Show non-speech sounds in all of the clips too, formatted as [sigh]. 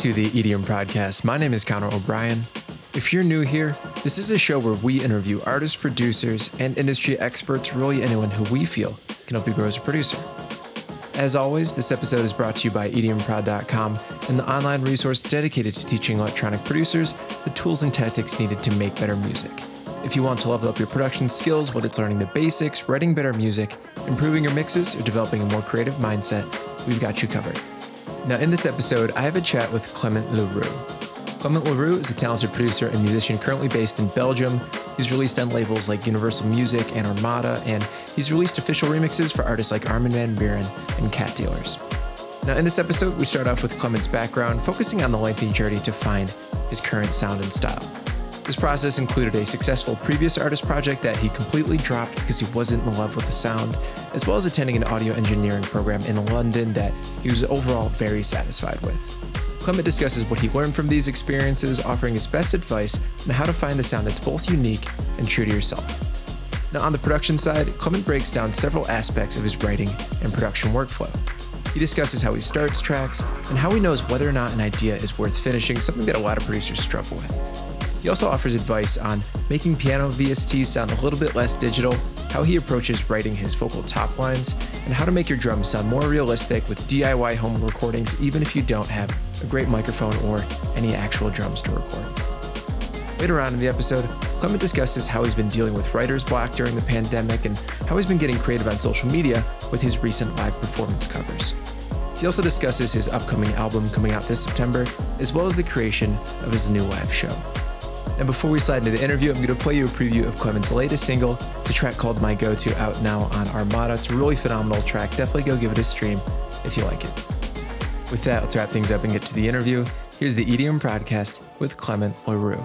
to the EDM Prodcast. My name is Connor O'Brien. If you're new here, this is a show where we interview artists, producers, and industry experts, really anyone who we feel can help you grow as a producer. As always, this episode is brought to you by EDMprod.com and the online resource dedicated to teaching electronic producers the tools and tactics needed to make better music. If you want to level up your production skills, whether it's learning the basics, writing better music, improving your mixes, or developing a more creative mindset, we've got you covered. Now, in this episode, I have a chat with Clement Leroux. Clement Leroux is a talented producer and musician currently based in Belgium. He's released on labels like Universal Music and Armada, and he's released official remixes for artists like Armin van Buuren and Cat Dealers. Now, in this episode, we start off with Clement's background, focusing on the lengthy journey to find his current sound and style. This process included a successful previous artist project that he completely dropped because he wasn't in love with the sound, as well as attending an audio engineering program in London that he was overall very satisfied with. Clement discusses what he learned from these experiences, offering his best advice on how to find a sound that's both unique and true to yourself. Now, on the production side, Clement breaks down several aspects of his writing and production workflow. He discusses how he starts tracks and how he knows whether or not an idea is worth finishing, something that a lot of producers struggle with. He also offers advice on making piano VSTs sound a little bit less digital, how he approaches writing his vocal top lines, and how to make your drums sound more realistic with DIY home recordings, even if you don't have a great microphone or any actual drums to record. Later on in the episode, Clement discusses how he's been dealing with writer's block during the pandemic and how he's been getting creative on social media with his recent live performance covers. He also discusses his upcoming album coming out this September, as well as the creation of his new live show. And before we slide into the interview, I'm going to play you a preview of Clement's latest single. It's a track called My Go To out now on Armada. It's a really phenomenal track. Definitely go give it a stream if you like it. With that, let's wrap things up and get to the interview. Here's the EDM Prodcast with Clement Leroux.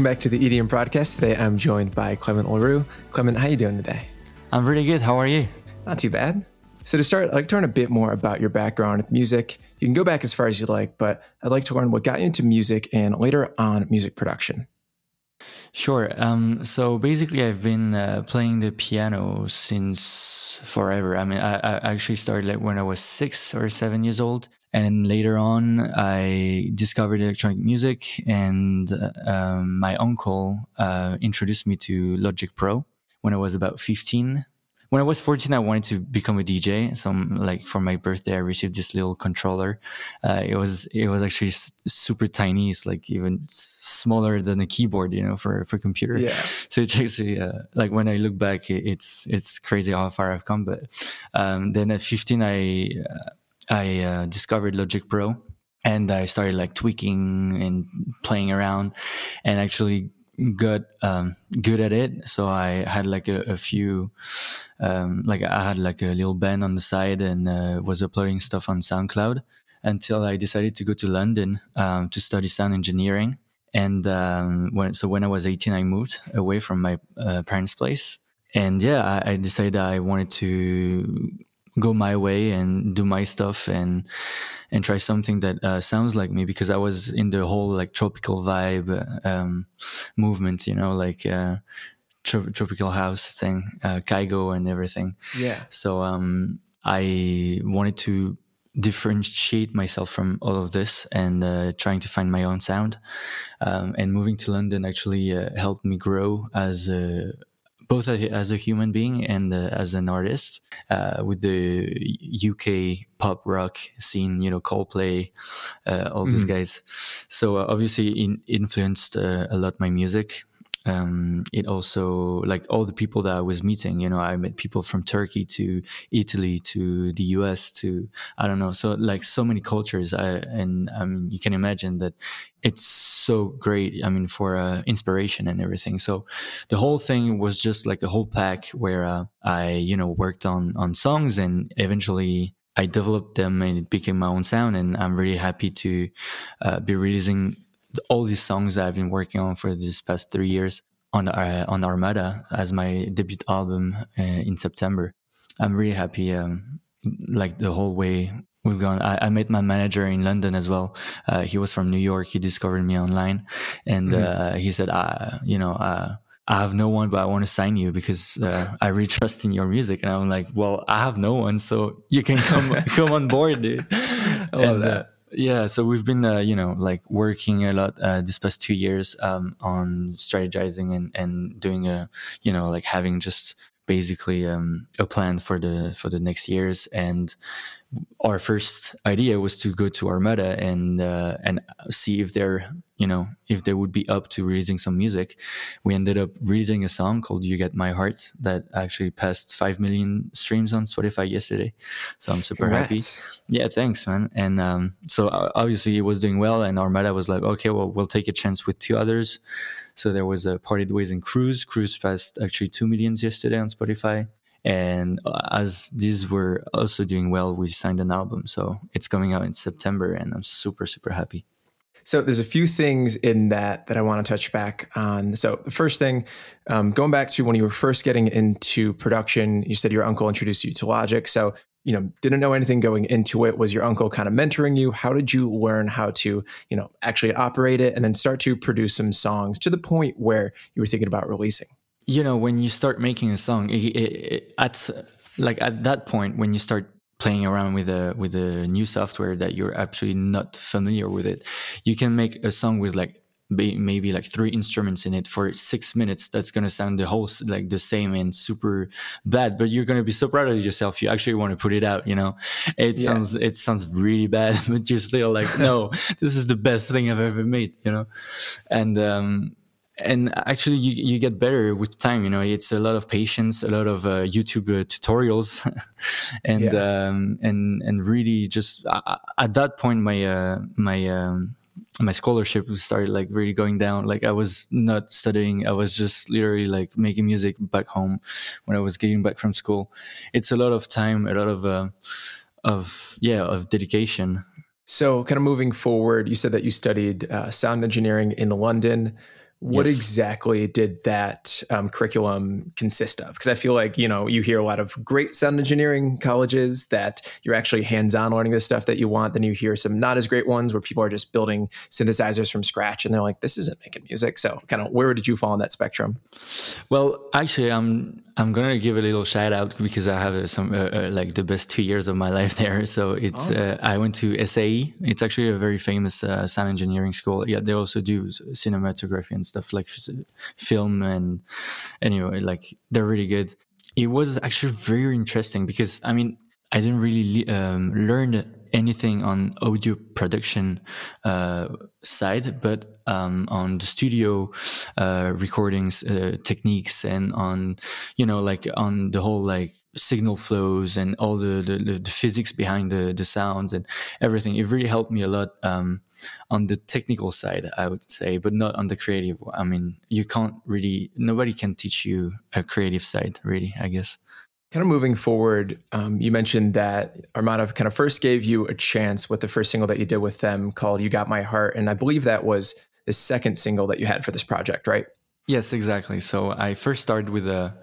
Welcome back to the EDM Prodcast. Today I'm joined by Clement Leroux. Clement, how are you doing today? I'm pretty good. How are you? Not too bad. So to start, I'd like to learn a bit more about your background with music. You can go back as far as you like, but I'd like to learn what got you into music and later on music production. Sure. Um, so basically, I've been uh, playing the piano since forever. I mean, I, I, actually started like when I was six or seven years old, and later on, I discovered electronic music, and uh, um, my uncle uh, introduced me to Logic Pro when I was about fifteen when I was 14, I wanted to become a DJ. So, like for my birthday, I received this little controller. Uh, it was it was actually super tiny. It's like even smaller than a keyboard, you know, for for computer. Yeah. So it's actually uh, like when I look back, it's it's crazy how far I've come. But um, then at 15, I uh, I uh, discovered Logic Pro and I started like tweaking and playing around and actually got um, good at it. So I had like a, a few, um, like I had like a little band on the side and uh, was uploading stuff on SoundCloud until I decided to go to London um, to study sound engineering. And um, when so when I was 18, I moved away from my uh, parents' place. And yeah, I, I decided I wanted to go my way and do my stuff and and try something that uh, sounds like me because I was in the whole like tropical vibe um, movement, you know, like uh, tro- tropical house thing, uh, Kygo and everything. Yeah. So um, I wanted to differentiate myself from all of this and uh, trying to find my own sound. Um, and moving to London actually uh, helped me grow as a both as a human being and uh, as an artist uh, with the UK pop rock scene, you know, Coldplay, uh, all mm-hmm. these guys. So uh, obviously, in, influenced uh, a lot my music um, it also like all the people that I was meeting, you know, I met people from Turkey to Italy to the US to I don't know, so like so many cultures. I, and I mean, you can imagine that it's so great. I mean, for uh, inspiration and everything. So the whole thing was just like a whole pack where uh, I, you know, worked on on songs and eventually I developed them and it became my own sound. And I'm really happy to uh, be releasing all these songs I've been working on for these past three years on uh, on Armada as my debut album uh, in September. I'm really happy. Um, like the whole way we've gone. I, I, met my manager in London as well. Uh, he was from New York. He discovered me online, and mm-hmm. Uh, he said, uh, "You know." Uh, I have no one, but I want to sign you because uh, I really trust in your music. And I'm like, well, I have no one, so you can come [laughs] come on board, dude. [laughs] I love and, that. Yeah, so we've been, uh, you know, like working a lot uh, this past two years um, on strategizing and, and doing a, you know, like having just basically um, a plan for the for the next years. And our first idea was to go to Armada and uh, and see if they're you know if they would be up to releasing some music. We ended up releasing a song called "You Get My Heart" that actually passed five million streams on Spotify yesterday. So I'm super Congrats. happy. Yeah, thanks, man. And um, so obviously it was doing well, and Armada was like, okay, well we'll take a chance with two others. So there was a Parted Ways and Cruise. Cruise passed actually two millions yesterday on Spotify. And uh, as these were also doing well, we signed an album. So it's coming out in September, and I'm super, super happy. So there's a few things in that that I want to touch back on. So the first thing, um, going back to when you were first getting into production, you said your uncle introduced you to Logic. So you know didn't know anything going into it. Was your uncle kind of mentoring you? How did you learn how to you know actually operate it and then start to produce some songs to the point where you were thinking about releasing? You know when you start making a song it, it, it, at like at that point when you start playing around with a with a new software that you're actually not familiar with it you can make a song with like maybe like three instruments in it for six minutes that's going to sound the whole like the same and super bad but you're going to be so proud of yourself you actually want to put it out you know it yeah. sounds it sounds really bad [laughs] but you're still like no this is the best thing i've ever made you know and um and actually you, you get better with time you know it's a lot of patience a lot of uh, youtube uh, tutorials [laughs] and yeah. um and and really just uh, at that point my uh my um my scholarship started like really going down. Like i was not studying. I was just literally like making music back home when i was getting back from school. It's a lot of time a lot of uh, of yeah of dedication. So kind of moving forward you said that you studied uh, sound engineering in london what yes. exactly did that um, curriculum consist of? Because I feel like you know you hear a lot of great sound engineering colleges that you're actually hands-on learning the stuff that you want. Then you hear some not as great ones where people are just building synthesizers from scratch, and they're like, "This isn't making music." So, kind of, where did you fall on that spectrum? Well, actually, I'm I'm gonna give a little shout out because I have some uh, uh, like the best two years of my [laughs] life there. So it's awesome. uh, I went to SAE. It's actually a very famous uh, sound engineering school. Yeah, they also do cinematography and stuff like film and anyway, like they're really good. It was actually very interesting because I mean I didn't really um, learn anything on audio production uh, side, but um, on the studio uh, recordings uh, techniques and on you know like on the whole like signal flows and all the the, the physics behind the the sounds and everything. It really helped me a lot. Um, on the technical side, I would say, but not on the creative. I mean, you can't really, nobody can teach you a creative side, really, I guess. Kind of moving forward, um, you mentioned that Armada kind of first gave you a chance with the first single that you did with them called You Got My Heart. And I believe that was the second single that you had for this project, right? Yes, exactly. So I first started with a,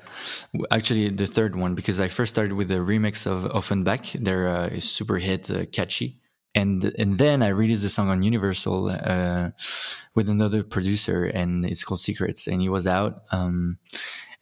actually the third one, because I first started with a remix of Offenbach. They're uh, super hit, uh, catchy. And, and then I released the song on Universal uh, with another producer, and it's called Secrets, and he was out. Um,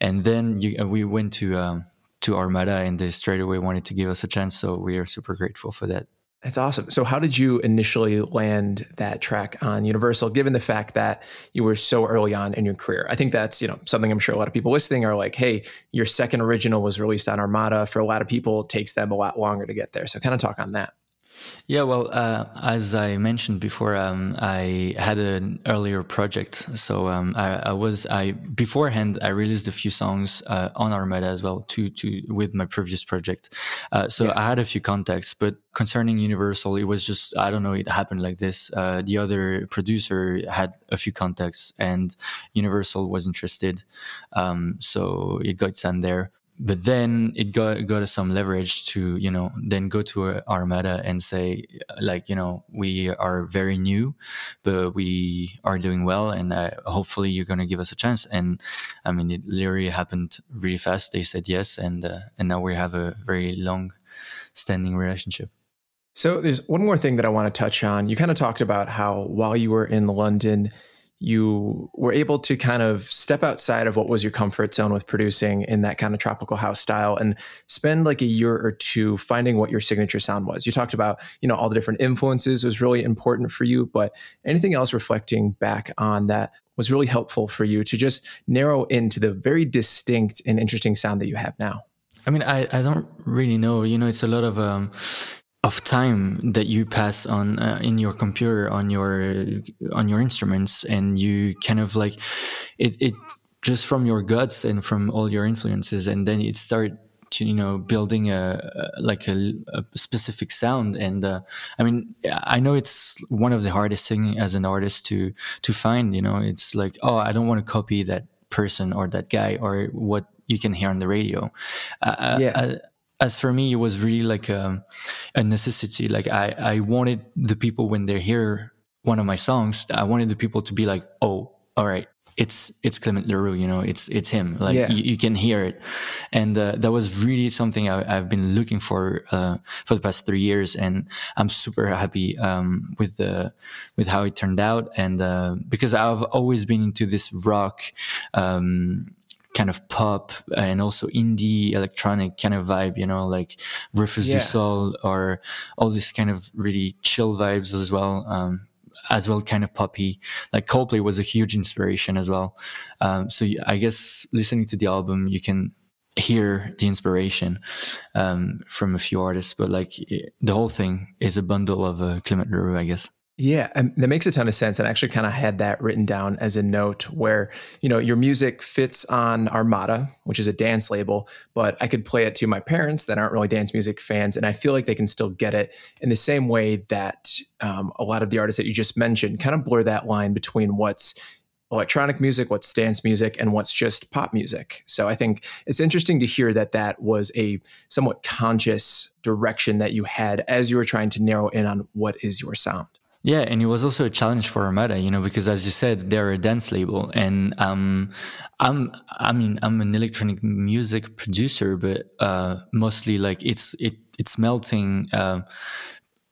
and then you, uh, we went to um, to Armada, and they straight away wanted to give us a chance. So we are super grateful for that. That's awesome. So, how did you initially land that track on Universal, given the fact that you were so early on in your career? I think that's you know something I'm sure a lot of people listening are like, "Hey, your second original was released on Armada." For a lot of people, it takes them a lot longer to get there. So, kind of talk on that. Yeah, well, uh, as I mentioned before, um, I had an earlier project. So um, I, I, was I beforehand I released a few songs uh, on Armada as well to to with my previous project. Uh, so yeah. I had a few contacts, but concerning Universal, it was just I don't know. It happened like this. Uh, the other producer had a few contacts, and Universal was interested. Um, so it got sent there but then it got got us some leverage to you know then go to Armada and say like you know we are very new, but we are doing well, and uh, hopefully you're gonna give us a chance. And I mean, it literally happened really fast. They said yes, and uh, and now we have a very long standing relationship. So there's one more thing that I want to touch on. You kind of talked about how while you were in London you were able to kind of step outside of what was your comfort zone with producing in that kind of tropical house style and spend like a year or two finding what your signature sound was. You talked about, you know, all the different influences was really important for you, but anything else reflecting back on that was really helpful for you to just narrow into the very distinct and interesting sound that you have now? I mean, I, I don't really know. You know, it's a lot of um, of time that you pass on uh, in your computer on your on your instruments and you kind of like it, it just from your guts and from all your influences and then it start to you know building a, a like a, a, specific sound and uh, i mean i know it's one of the hardest thing as an artist to to find you know it's like oh i don't want to copy that person or that guy or what you can hear on the radio uh, uh yeah. As for me, it was really like a, a necessity. Like I, I wanted the people when they hear one of my songs, I wanted the people to be like, "Oh, all right, it's it's Clement Leroux, you know, it's it's him. Like yeah. you, you, can hear it, and uh, that was really something I, have been looking for uh, for the past three years, and I'm super happy um, with the with how it turned out, and uh, because I've always been into this rock. Um, kind of pop and also indie electronic kind of vibe, you know, like Rufus yeah. du Sol or all this kind of really chill vibes as well. Um, as well, kind of poppy. Like Coldplay was a huge inspiration as well. Um, so I guess listening to the album, you can hear the inspiration um, from a few artists, but like the whole thing is a bundle of uh, Clement Leroux, I guess. Yeah, and that makes a ton of sense. And I actually kind of had that written down as a note where, you know, your music fits on Armada, which is a dance label, but I could play it to my parents that aren't really dance music fans. And I feel like they can still get it in the same way that um, a lot of the artists that you just mentioned kind of blur that line between what's electronic music, what's dance music, and what's just pop music. So I think it's interesting to hear that that was a somewhat conscious direction that you had as you were trying to narrow in on what is your sound. Yeah, and it was also a challenge for Armada, you know, because as you said, they're a dance label, and um, I'm, I mean, I'm an electronic music producer, but uh, mostly like it's it it's melting uh,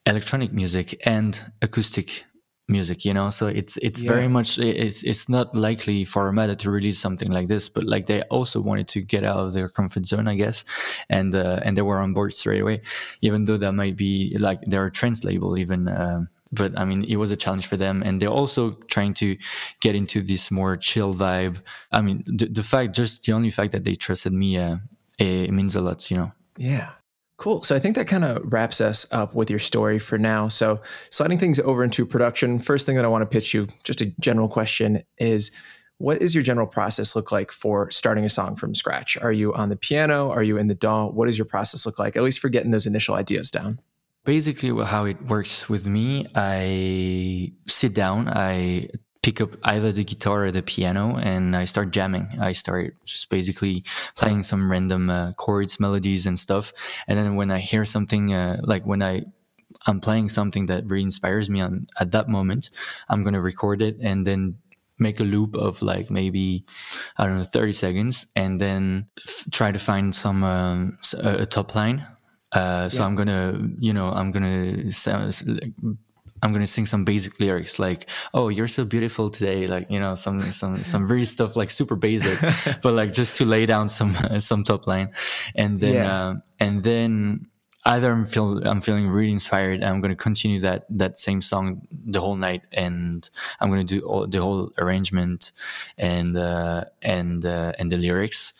electronic music and acoustic music, you know. So it's it's yeah. very much it's it's not likely for Armada to release something like this, but like they also wanted to get out of their comfort zone, I guess, and uh, and they were on board straight away, even though that might be like they're a trance label, even. Um, but I mean, it was a challenge for them. And they're also trying to get into this more chill vibe. I mean, the, the fact, just the only fact that they trusted me, uh, it means a lot, you know? Yeah. Cool. So I think that kind of wraps us up with your story for now. So sliding things over into production, first thing that I want to pitch you, just a general question is what is your general process look like for starting a song from scratch? Are you on the piano? Are you in the DAW? What does your process look like, at least for getting those initial ideas down? Basically how it works with me i sit down i pick up either the guitar or the piano and i start jamming. I start just basically playing some random uh, chords melodies and stuff. And then when i hear something uh, like when i i'm playing something that really inspires me on at that moment i'm going to record it and then make a loop of like maybe i don't know 30 seconds and then f- try to find some um, a top line uh, so yeah. I'm gonna, you know, I'm gonna I'm gonna sing some basic lyrics like, "Oh, you're so beautiful today," like you know, some some some [laughs] very stuff like super basic, [laughs] but like just to lay down some [laughs] some top line, and then yeah. uh, and then either I'm feel I'm feeling really inspired, and I'm gonna continue that that same song the whole night, and I'm gonna do all, the whole arrangement and uh, and uh, and the lyrics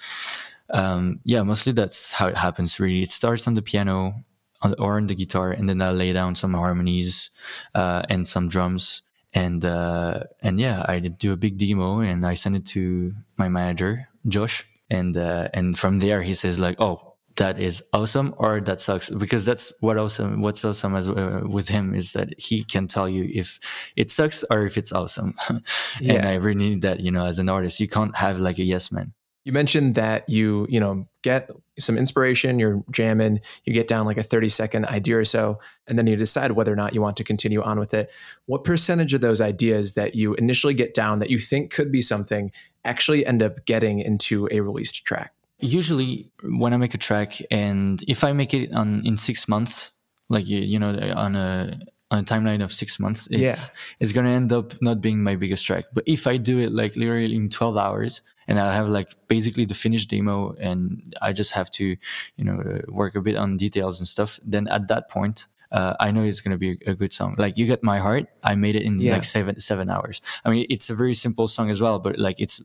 um, yeah, mostly that's how it happens. Really, it starts on the piano on, or on the guitar, and then I lay down some harmonies uh, and some drums, and uh, and yeah, I did do a big demo, and I sent it to my manager Josh, and uh, and from there he says like, oh. That is awesome, or that sucks, because that's what awesome. What's awesome as uh, with him is that he can tell you if it sucks or if it's awesome. [laughs] yeah. And I really need that, you know, as an artist, you can't have like a yes man You mentioned that you, you know, get some inspiration, you're jamming, you get down like a 30 second idea or so, and then you decide whether or not you want to continue on with it. What percentage of those ideas that you initially get down that you think could be something actually end up getting into a released track? Usually, when I make a track, and if I make it on in six months, like you, you know, on a on a timeline of six months, it's yeah. it's gonna end up not being my biggest track. But if I do it like literally in twelve hours, and I have like basically the finished demo, and I just have to, you know, uh, work a bit on details and stuff, then at that point, uh, I know it's going to be a, a, good song. Like you get my heart. I made it in yeah. like seven, seven hours. I mean, it's a very simple song as well, but like it's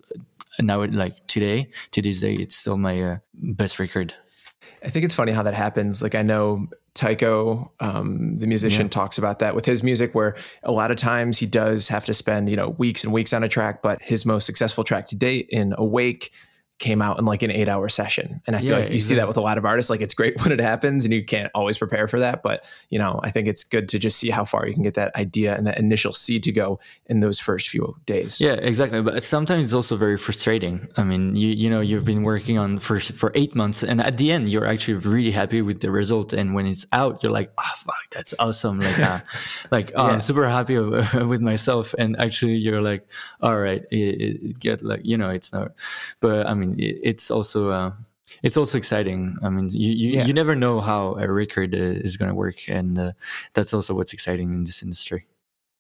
now it, like today, to this day, it's still my uh, best record. I think it's funny how that happens. Like I know Tycho, um, the musician, yeah. talks about that with his music, where a lot of times he does have to spend you know weeks and weeks on a track, but his most successful track to date in Awake came out in like an eight hour session. And I feel yeah, like you exactly. see that with a lot of artists. Like it's great [laughs] when it happens and you can't always prepare for that. But, you know, I think it's good to just see how far you can get that idea and that initial seed to go in those first few days. Yeah, exactly. But sometimes it's also very frustrating. I mean, you, you know, you've been working on for, for eight months and at the end, you're actually really happy with the result. And when it's out, you're like, oh, fuck, that's awesome. Like, uh, [laughs] like oh, yeah. I'm super happy [laughs] with myself. And actually you're like, all right, it, it get like, you know, it's not, but I mean, it's also uh, it's also exciting. I mean, you you, yeah. you never know how a record uh, is going to work, and uh, that's also what's exciting in this industry.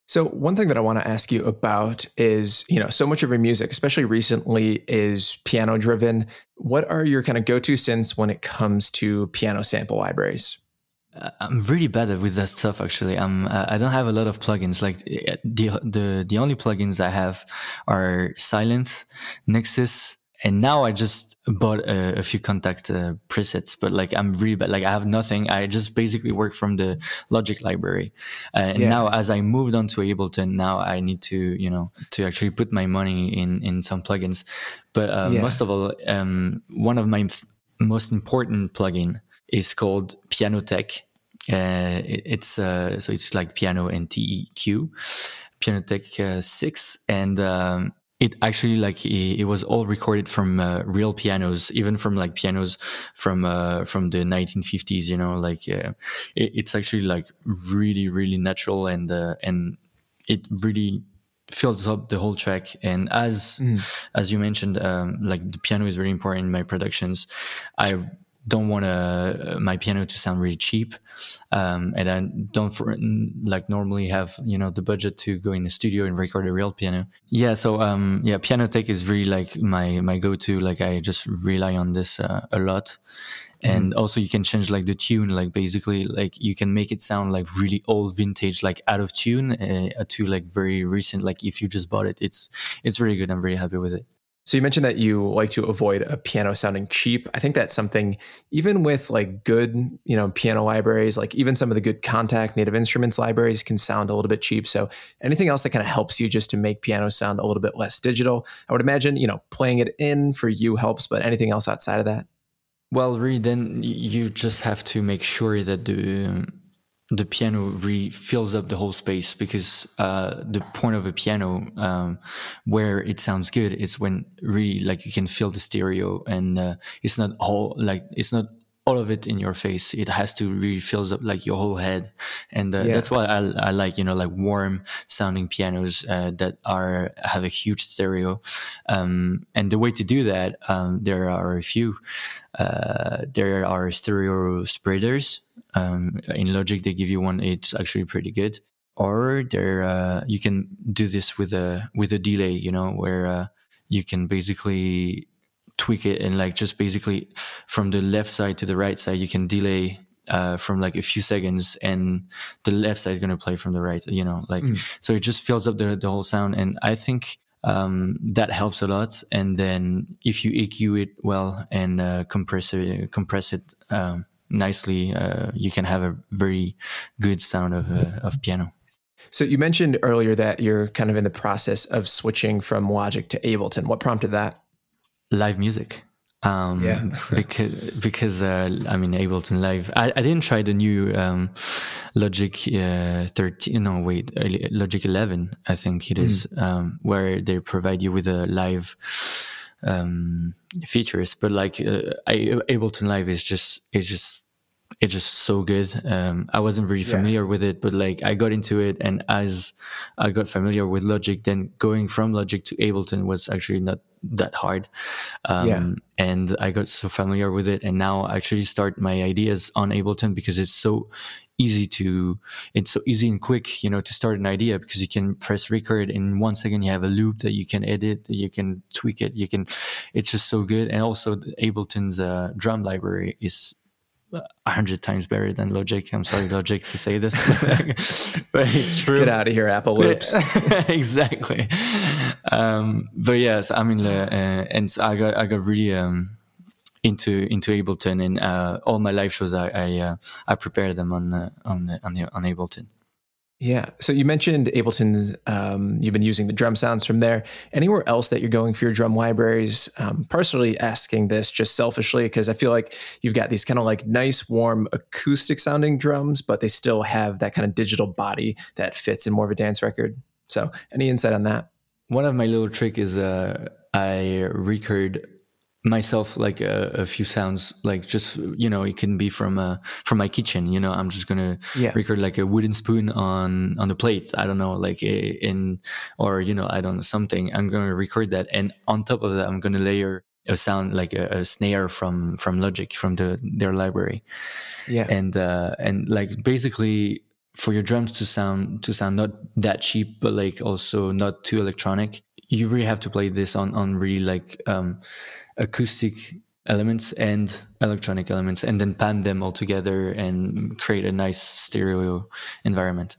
So one thing that I want to ask you about is, you know, so much of your music, especially recently, is piano driven. What are your kind of go-to synths when it comes to piano sample libraries? Uh, I'm really bad with that stuff. Actually, I'm. Uh, I don't have a lot of plugins. Like the the the only plugins I have are Sylenth, Nexus, and now I just bought a, a few Kontakt uh, presets, but like I'm really bad. Like I have nothing. I just basically work from the Logic library. Uh, and yeah. now as I moved on to Ableton, now I need to, you know, to actually put my money in, in some plugins. But uh, yeah. most of all, um, one of my f- most important plugin is called Pianoteq. Uh, it, it's, uh, so it's like piano and TEQ, Pianoteq uh, 6. And, um, it actually like it, it, was all recorded from uh, real pianos even from like pianos from uh, from the 1950s you know like uh, it, it's actually like really really natural and uh, and it really fills up the whole track. And as mm. as you mentioned um, like the piano is very important in my productions. I don't want uh, my piano to sound really cheap. Um, and i don't for, like normally have you know the budget to go in the studio and record a real piano. Yeah so um, yeah Pianoteq is really like my my go-to. Like i just rely on this uh, a lot. And mm. also you can change like the tune. Like basically like you can make it sound like really old vintage like out of tune uh, to like very recent. Like if you just bought it it's it's really good. I'm very happy with it so you mentioned that you like to avoid a piano sounding cheap. I think that's something even with like good, you know, piano libraries, like even some of the good Kontakt native instruments libraries can sound a little bit cheap. So anything else that kind of helps you just to make piano sound a little bit less digital, I would imagine, you know, playing it in for you helps, but anything else outside of that? Well, really, then you just have to make sure that the the piano really fills up the whole space because uh, the point of a piano um, where it sounds good is when really like you can feel the stereo and uh, it's not all like it's not all of it in your face. It has to really fills up like your whole head, and uh, yeah. that's why I, I like you know like warm sounding pianos uh, that are have a huge stereo. Um, and the way to do that, um, there are a few. Uh, there are stereo spreaders. Um, in Logic, they give you one. It's actually pretty good. Or there, uh, you can do this with a with a delay. You know where uh, you can basically tweak it and like just basically from the left side to the right side you can delay uh, from like a few seconds and the left side is going to play from the right you know like mm. so it just fills up the, the whole sound. And i think um, that helps a lot. And then if you eq it well and uh, compress it compress it um, nicely uh, you can have a very good sound of, uh, of piano. So you mentioned earlier that you're kind of in the process of switching from logic to ableton. What prompted that live music. Um, yeah. [laughs] because because uh, I mean Ableton Live. I, I didn't try the new um, Logic uh, 13. No, wait, Logic 11. I think it is mm. um, where they provide you with a live um, features. But like uh, I, Ableton Live is just is just it's just so good. Um, I wasn't really familiar yeah. with it, but like I got into it, and as I got familiar with Logic, then going from Logic to Ableton was actually not that hard. Um, yeah. And I got so familiar with it, and now I actually start my ideas on Ableton because it's so easy to it's so easy and quick you know to start an idea because you can press record in one second you have a loop that you can edit you can tweak it you can it's just so good and also ableton's uh, drum library is a hundred times better than Logic. I'm sorry, Logic, to say this, [laughs] but it's true. Get out of here, Apple Loops. [laughs] exactly. Um, but yes, I mean, uh, and I got I got really um, into into Ableton, and uh, all my live shows I I, uh, I prepare them on uh, on on on Ableton. Yeah. So you mentioned Ableton. Um, you've been using the drum sounds from there. Anywhere else that you're going for your drum libraries? Um, personally, asking this just selfishly because I feel like you've got these kind of like nice, warm, acoustic sounding drums, but they still have that kind of digital body that fits in more of a dance record. So, any insight on that? One of my little trick is uh, I record myself like a, a, few sounds like just you know it can be from uh from my kitchen you know? I'm just gonna yeah. record like a wooden spoon on on the plate i don't know like a, in or you know i don't know something. I'm gonna record that and on top of that i'm gonna layer a sound like a, a snare from from logic from the their library. Yeah. And uh and like basically for your drums to sound to sound not that cheap but like also not too electronic you really have to play this on on really like um acoustic elements and electronic elements and then pan them all together and create a nice stereo environment.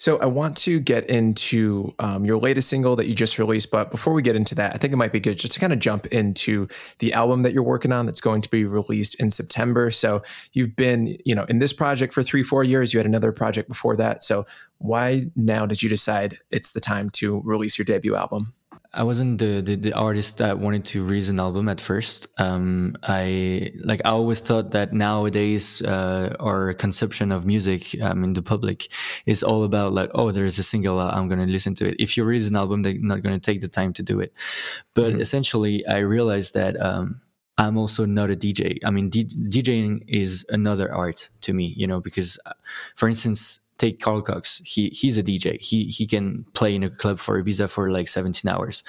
So I want to get into um, your latest single that you just released, but before we get into that, I think it might be good just to kind of jump into the album that you're working on that's going to be released in September. So you've been, you know, in this project for three, four years. You had another project before that. So why now did you decide it's the time to release your debut album? I wasn't the, the, the, artist that wanted to release an album at first. Um, I like I always thought that nowadays uh, our conception of music um, in the public is all about like oh there's a single I'm going to listen to it. If you release an album, they're not going to take the time to do it. But mm-hmm. essentially, I realized that. Um, I'm also not a DJ. I mean, D- DJing is another art to me, you know, because, uh, for instance, take Carl Cox. He he's a DJ. He he can play in a club for Ibiza for like 17 hours.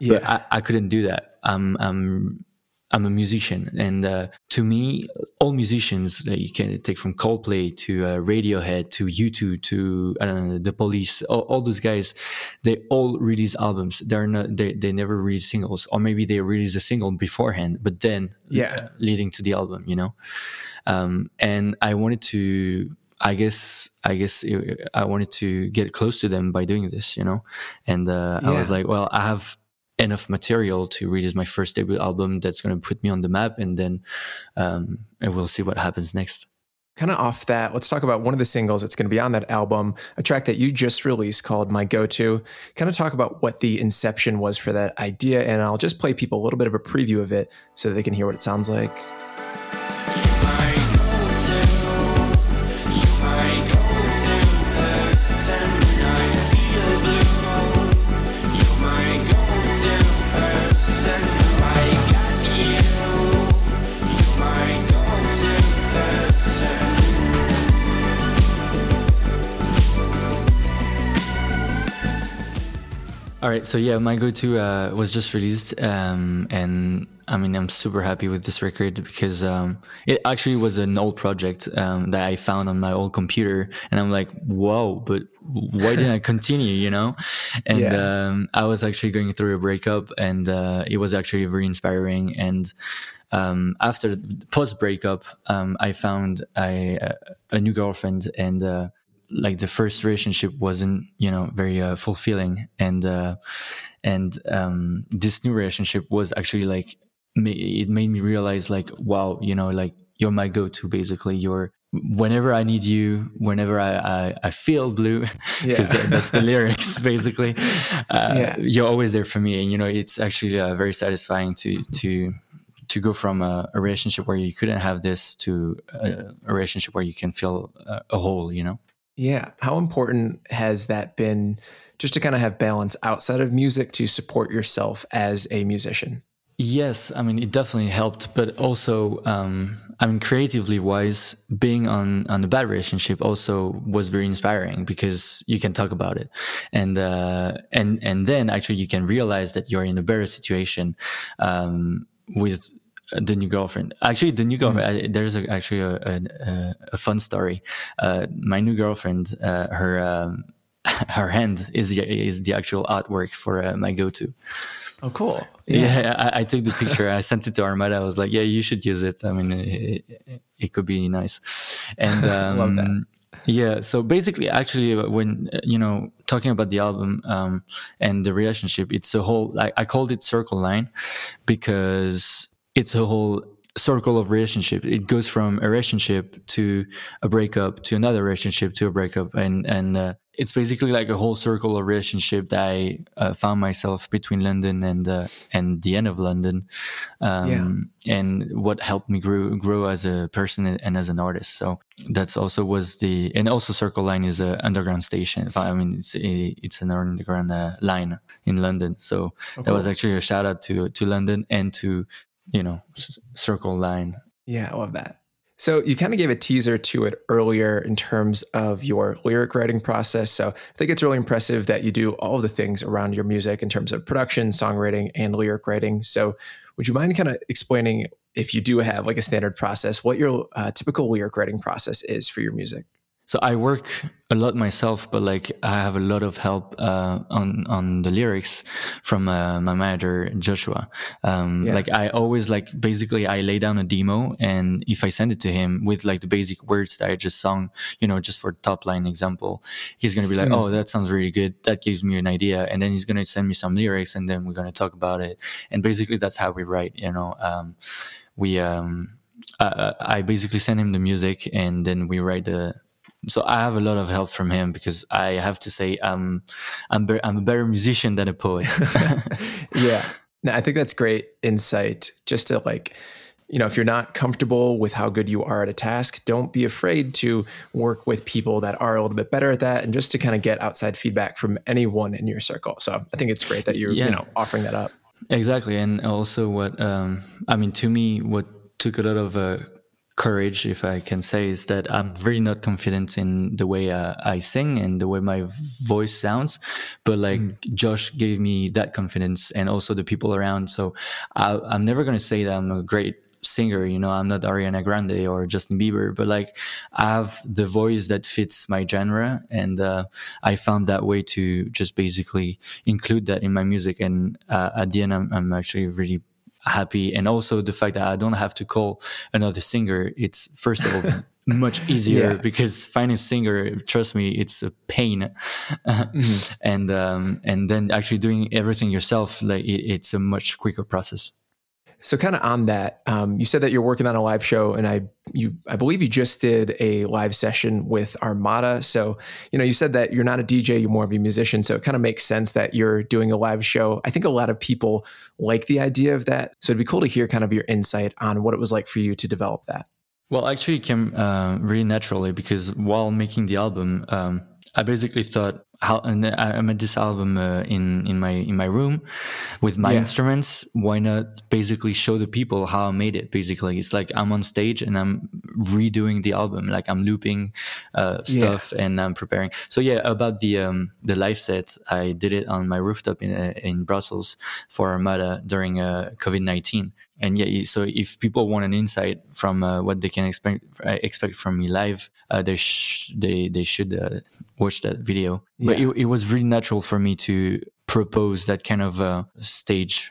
Yeah. But I, I couldn't do that. I'm I'm I'm a musician, and uh, to me, all musicians that you can take from Coldplay to uh, Radiohead to U2 to I don't know the Police, all, all, those guys, they all release albums. They're not they they never release singles, or maybe they release a single beforehand, but then yeah, leading to the album, you know. Um, and I wanted to I guess I guess it, I wanted to get close to them by doing this, you know, and uh, yeah. I was like, well, I have enough material to release my first debut album that's going to put me on the map, and then um, and we'll see what happens next. Kind of off that, let's talk about one of the singles that's going to be on that album, a track that you just released called My Go To. Kind of talk about what the inception was for that idea, and I'll just play people a little bit of a preview of it so they can hear what it sounds like. All right, so yeah, my go-to uh, was just released, um, and I mean, I'm super happy with this record because um, it actually was an old project um, that I found on my old computer, and I'm like, whoa, but why didn't I [laughs] continue? You know, and yeah. Um, I was actually going through a breakup, and uh, it was actually very inspiring. And um, after post breakup, um, I found a, a, new girlfriend, and uh, like the first relationship wasn't you know very uh, fulfilling and uh, and um, this new relationship was actually like it made me realize like wow you know like you're my go-to basically you're whenever I need you, whenever I, I, I feel blue, [laughs] because yeah. that, that's the lyrics [laughs] basically, uh, yeah. you're always there for me. And, you know, it's actually uh, very satisfying to, to, to go from a, a, relationship where you couldn't have this to a, a relationship where you can feel a, a whole, you know? Yeah. How important has that been just to kind of have balance outside of music to support yourself as a musician? Yes, I mean it definitely helped, but also, um, I mean, creatively wise, being on on a bad relationship also was very inspiring because you can talk about it, and uh, and and then actually you can realize that you're in a better situation um, with the new girlfriend. Actually, the new girlfriend. Mm. I, there's a, actually a, a, a, fun story. Uh, my new girlfriend, uh, her um, [laughs] her hand is the is the actual artwork for uh, my go to. Oh, cool. Yeah, yeah [laughs] I, I, took the picture. I sent it to Armada. I was like, yeah, you should use it. I mean, it, it, it could be nice. And um, [laughs] love that. Yeah. So basically, actually, when you know talking about the album um, and the relationship, it's a whole. I, I called it Circle Line because it's a whole circle of relationship. It goes from a relationship to a breakup to another relationship to a breakup, and and uh, it's basically like a whole circle of relationship that I uh, found myself between London and uh, and the end of London, um, yeah. and what helped me grow grow as a person and as an artist. So that's also was the and also Circle Line is an underground station. I mean, it's a, it's an underground uh, line in London. So oh, that was actually a shout out to to London and to you know, circle line. Yeah, I love that. So you kind of gave a teaser to it earlier in terms of your lyric writing process. So I think it's really impressive that you do all the things around your music in terms of production, songwriting, and lyric writing. So would you mind kind of explaining if you do have like a standard process, what your uh, typical lyric writing process is for your music? So I work a lot myself, but like I have a lot of help uh, on on the lyrics from uh, my manager Joshua. Um, yeah. Like I always like basically I lay down a demo, and if I send it to him with like the basic words that I just sung, you know, just for top line example, he's gonna be like, mm. "Oh, that sounds really good. That gives me an idea," and then he's gonna send me some lyrics, and then we're gonna talk about it. And basically, that's how we write. You know, um, we. Um, uh, I basically send him the music, and then we write the so I have a lot of help from him because I have to say um, I'm be- I'm a better musician than a poet. [laughs] yeah, no, I think that's great insight. Just to like, you know, if you're not comfortable with how good you are at a task, don't be afraid to work with people that are a little bit better at that, and just to kind of get outside feedback from anyone in your circle. So I think it's great that you're yeah. you know offering that up. Exactly, and also what um, I mean to me, what took a lot of uh, courage, if I can say, is that I'm really not confident in the way uh, I sing and the way my voice sounds. But like mm. Josh gave me that confidence and also the people around. So I, I'm never going to say that I'm a great singer. You know, I'm not Ariana Grande or Justin Bieber, but like I have the voice that fits my genre. And uh, I found that way to just basically include that in my music. And uh, at the end, I'm, I'm actually really happy and also the fact that i don't have to call another singer it's first of all [laughs] much easier yeah. because finding a singer trust me it's a pain [laughs] mm-hmm. and um, and then actually doing everything yourself like it, it's a much quicker process so, kind of on that, um, you said that you're working on a live show, and I, you, I believe you just did a live session with Armada. So, you know, you said that you're not a DJ, you're more of a musician. So, it kind of makes sense that you're doing a live show. I think a lot of people like the idea of that. So, it'd be cool to hear kind of your insight on what it was like for you to develop that. Well, actually, it came uh, really naturally because while making the album, um, I basically thought I made this album uh, in in my in my room with my yeah. instruments. Why not basically show the people how I made it? Basically, it's like I'm on stage and I'm redoing the album, like I'm looping uh, stuff yeah. and I'm preparing. So yeah, about the um, the live set, I did it on my rooftop in uh, in Brussels for Armada during uh, COVID nineteen. And yeah, so if people want an insight from uh, what they can expect uh, expect from me live, they sh- they they should watch that video. Yeah but it, it, was really natural for me to propose that kind of uh, stage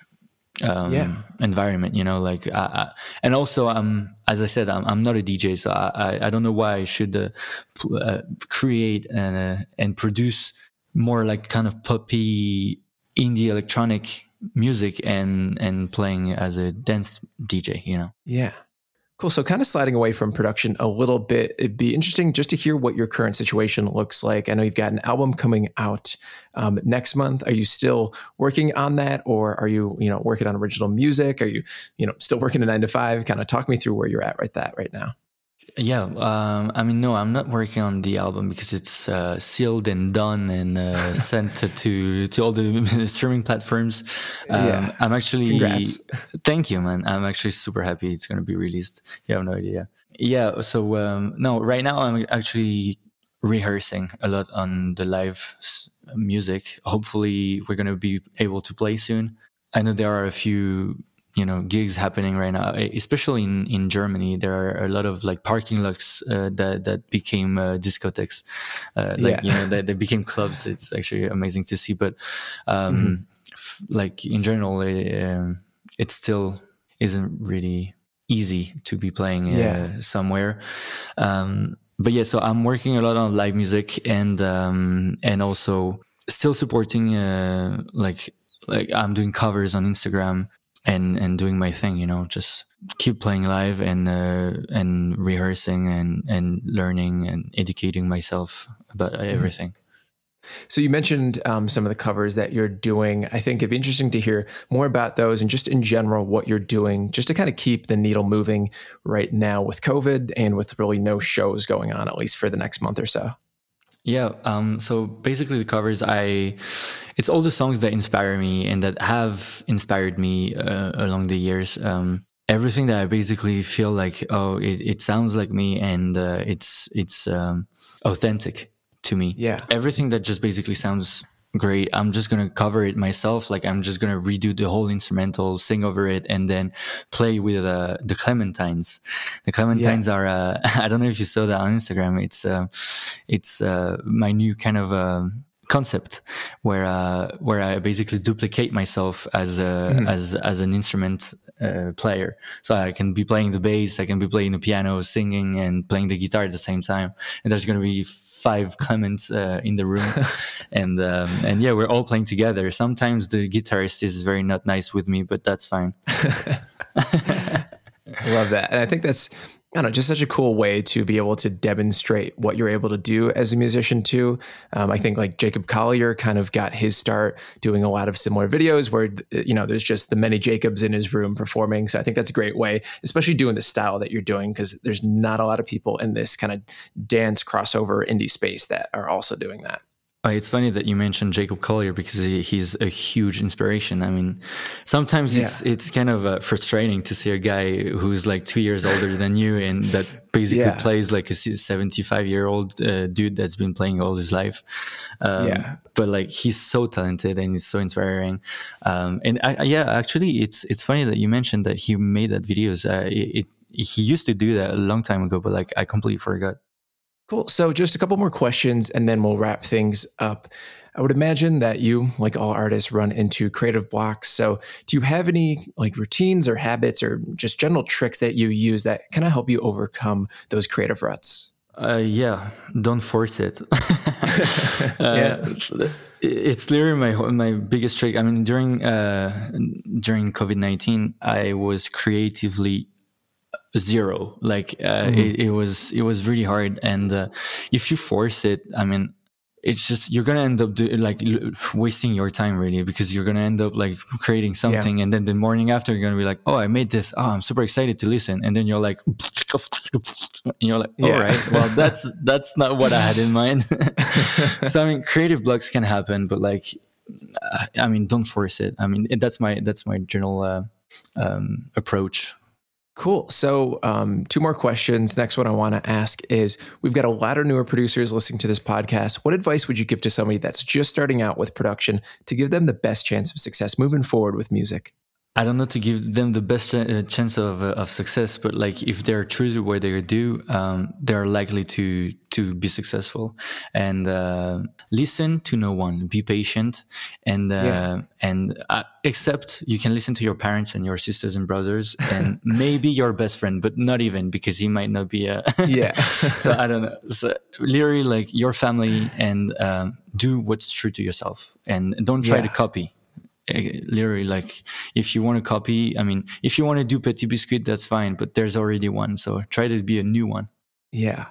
um, yeah. environment, you know, like, I, I, and also, um, as I said, I'm, I'm not a DJ, so I, I, don't know why I should uh, uh, create and, uh, and produce more like kind of puppy indie electronic music and, and playing as a dance DJ, you know? Yeah. Cool. So, kind of sliding away from production a little bit, it'd be interesting just to hear what your current situation looks like. I know you've got an album coming out um, next month. Are you still working on that, or are you, you know, working on original music? Are you, you know, still working a nine to five? Kind of talk me through where you're at right that right now. Yeah, um, I mean, no, I'm not working on the album because it's uh, sealed and done and uh, [laughs] sent to to all the [laughs] streaming platforms. Um, yeah. I'm actually. Congrats. [laughs] Thank you, man. I'm actually super happy it's going to be released. You have no idea. Yeah. So um, no, right now I'm actually rehearsing a lot on the live music. Hopefully, we're going to be able to play soon. I know there are a few you know gigs happening right now especially in in germany there are a lot of like parking lots uh, that that became uh, discotheques uh, like yeah. you know they, they, became clubs it's actually amazing to see but um mm-hmm. f- like in general it, um, it still isn't really easy to be playing uh, yeah. somewhere um but yeah so i'm working a lot on live music and um and also still supporting uh like like I'm doing covers on Instagram and and doing my thing you know just keep playing live and uh, and rehearsing and and learning and educating myself about mm-hmm. everything so you mentioned um, some of the covers that you're doing. I think it'd be interesting to hear more about those and just in general what you're doing, just to kind of keep the needle moving right now with COVID and with really no shows going on, at least for the next month or so. Yeah. Um, so basically, the covers, I it's all the songs that inspire me and that have inspired me uh, along the years. Um, everything that I basically feel like, oh, it, it sounds like me and uh, it's it's um, authentic to me. Yeah. Everything that just basically sounds great. I'm just gonna cover it myself. Like I'm just gonna redo the whole instrumental, sing over it, and then play with uh, the Clementines. The Clementines yeah. are. Uh, [laughs] I don't know if you saw that on Instagram. It's uh, it's uh, my new kind of um, concept where uh, where I basically duplicate myself as a, mm-hmm. as as an instrument uh, player. So I can be playing the bass, I can be playing the piano, singing, and playing the guitar at the same time. And there's going to be five Clements uh, in the room, [laughs] and um, and yeah, we're all playing together. Sometimes the guitarist is very not nice with me, but that's fine. I [laughs] love that, and I think that's I don't know, just such a cool way to be able to demonstrate what you're able to do as a musician too. Um, I think like Jacob Collier kind of got his start doing a lot of similar videos where you know there's just the many Jacobs in his room performing. So I think that's a great way, especially doing the style that you're doing because there's not a lot of people in this kind of dance crossover indie space that are also doing that. Uh, it's funny that you mentioned Jacob Collier because he, he's a huge inspiration. I mean, sometimes yeah. it's it's kind of uh, frustrating to see a guy who's like two years older than you and that basically yeah. plays like a seventy-five year old uh, dude that's been playing all his life. Um, yeah, but like he's so talented and he's so inspiring. Um, and I, yeah, actually, it's it's funny that you mentioned that he made that videos. Uh, it, it he used to do that a long time ago, but like I completely forgot. Cool. So, just a couple more questions and then we'll wrap things up. I would imagine that you, like all artists, run into creative blocks. So, do you have any like routines or habits or just general tricks that you use that kind of help you overcome those creative ruts? Uh, yeah, don't force it. [laughs] uh, yeah, it's literally my my biggest trick. I mean, during uh, during COVID nineteen, I was creatively zero. Like uh, mm-hmm. it, it, was it was really hard. And uh, if you force it i mean it's just you're gonna end up do, like wasting your time really because you're gonna end up like creating something. Yeah. and then the morning after you're gonna be like oh i made this. Oh i'm super excited to listen. And then you're like and [laughs] you're like all yeah. right well [laughs] that's that's not what i had in mind. [laughs] So i mean creative blocks can happen but like i mean don't force it. I mean that's my that's my general uh, um, approach Cool. So, um, two more questions. Next one I want to ask is We've got a lot of newer producers listening to this podcast. What advice would you give to somebody that's just starting out with production to give them the best chance of success moving forward with music? I don't know to give them the best uh, chance of, uh, of success, but like if they're true to what they do, um, they're likely to to be successful. And uh, listen to no one, be patient, and uh, yeah. and uh, except you can listen to your parents and your sisters and brothers, [laughs] and maybe your best friend, but not even because he might not be a [laughs] yeah. so I don't know. So literally, like your family, and um, do what's true to yourself, and don't try yeah. to copy literally like if you want to copy i mean if you want to do petit biscuit that's fine but there's already one so try to be a new one yeah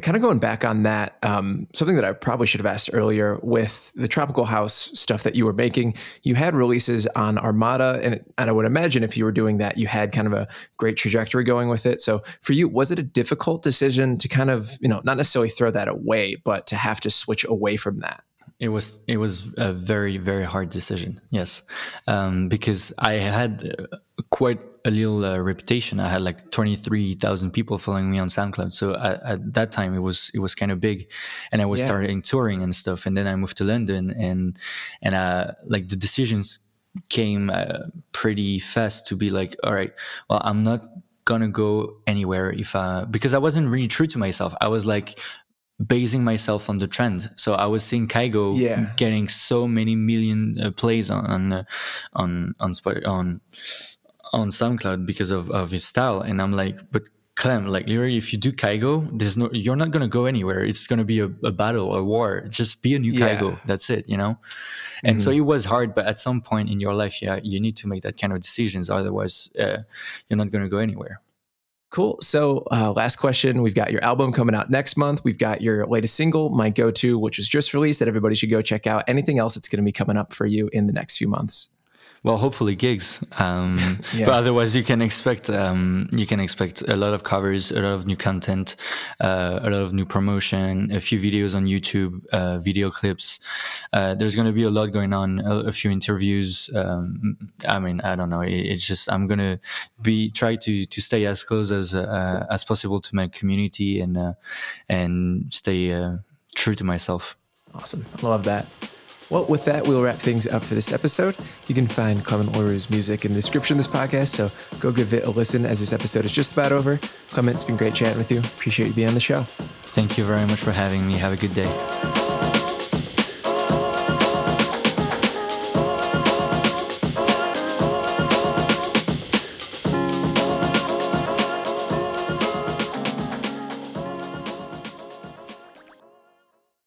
kind of going back on that, um, something that I probably should have asked earlier with the tropical house stuff that you were making, you had releases on Armada, and, and I would imagine if you were doing that, you had kind of a great trajectory going with it. So for you, was it a difficult decision to kind of, you know, not necessarily throw that away, but to have to switch away from that? It was it was a very very hard decision. Yes, um, because I had uh, quite a little uh, reputation. I had like twenty three thousand people following me on SoundCloud. So at, at, that time, it was it was kind of big, and I was yeah. starting touring and stuff. And then I moved to London, and and uh, like the decisions came uh, pretty fast to be like, all right, well, I'm not gonna go anywhere if I because I wasn't really true to myself. I was like, basing myself on the trend. So I was seeing Kygo yeah. getting so many million uh, plays on on uh, on on on on SoundCloud because of of his style, and I'm like, but Clem, like literally, if you do Kygo, there's no, you're not gonna go anywhere. It's gonna be a, a battle, a war. Just be a new yeah. Kygo. That's it, you know. And mm-hmm. so it was hard, but at some point in your life, yeah, you need to make that kind of decisions. Otherwise, uh, you're not gonna go anywhere. Cool. So, uh, last question. We've got your album coming out next month. We've got your latest single, My Go To, which was just released that everybody should go check out. Anything else that's going to be coming up for you in the next few months? Well hopefully gigs um, [laughs] yeah. but otherwise you can expect um, you can expect a lot of covers a lot of new content uh, a lot of new promotion a few videos on youtube uh, video clips. Uh, there's going to be a lot going on a, a few interviews um, i mean i don't know it, it's just i'm going to be try to to stay as close as uh, as possible to my community and uh, and stay uh, true to myself. Awesome. Love that well, with that, we'll wrap things up for this episode. You can find Clement Leroux's music in the description of this podcast, so go give it a listen as this episode is just about over. Clement, it's been great chatting with you. Appreciate you being on the show. Thank you very much for having me. Have a good day.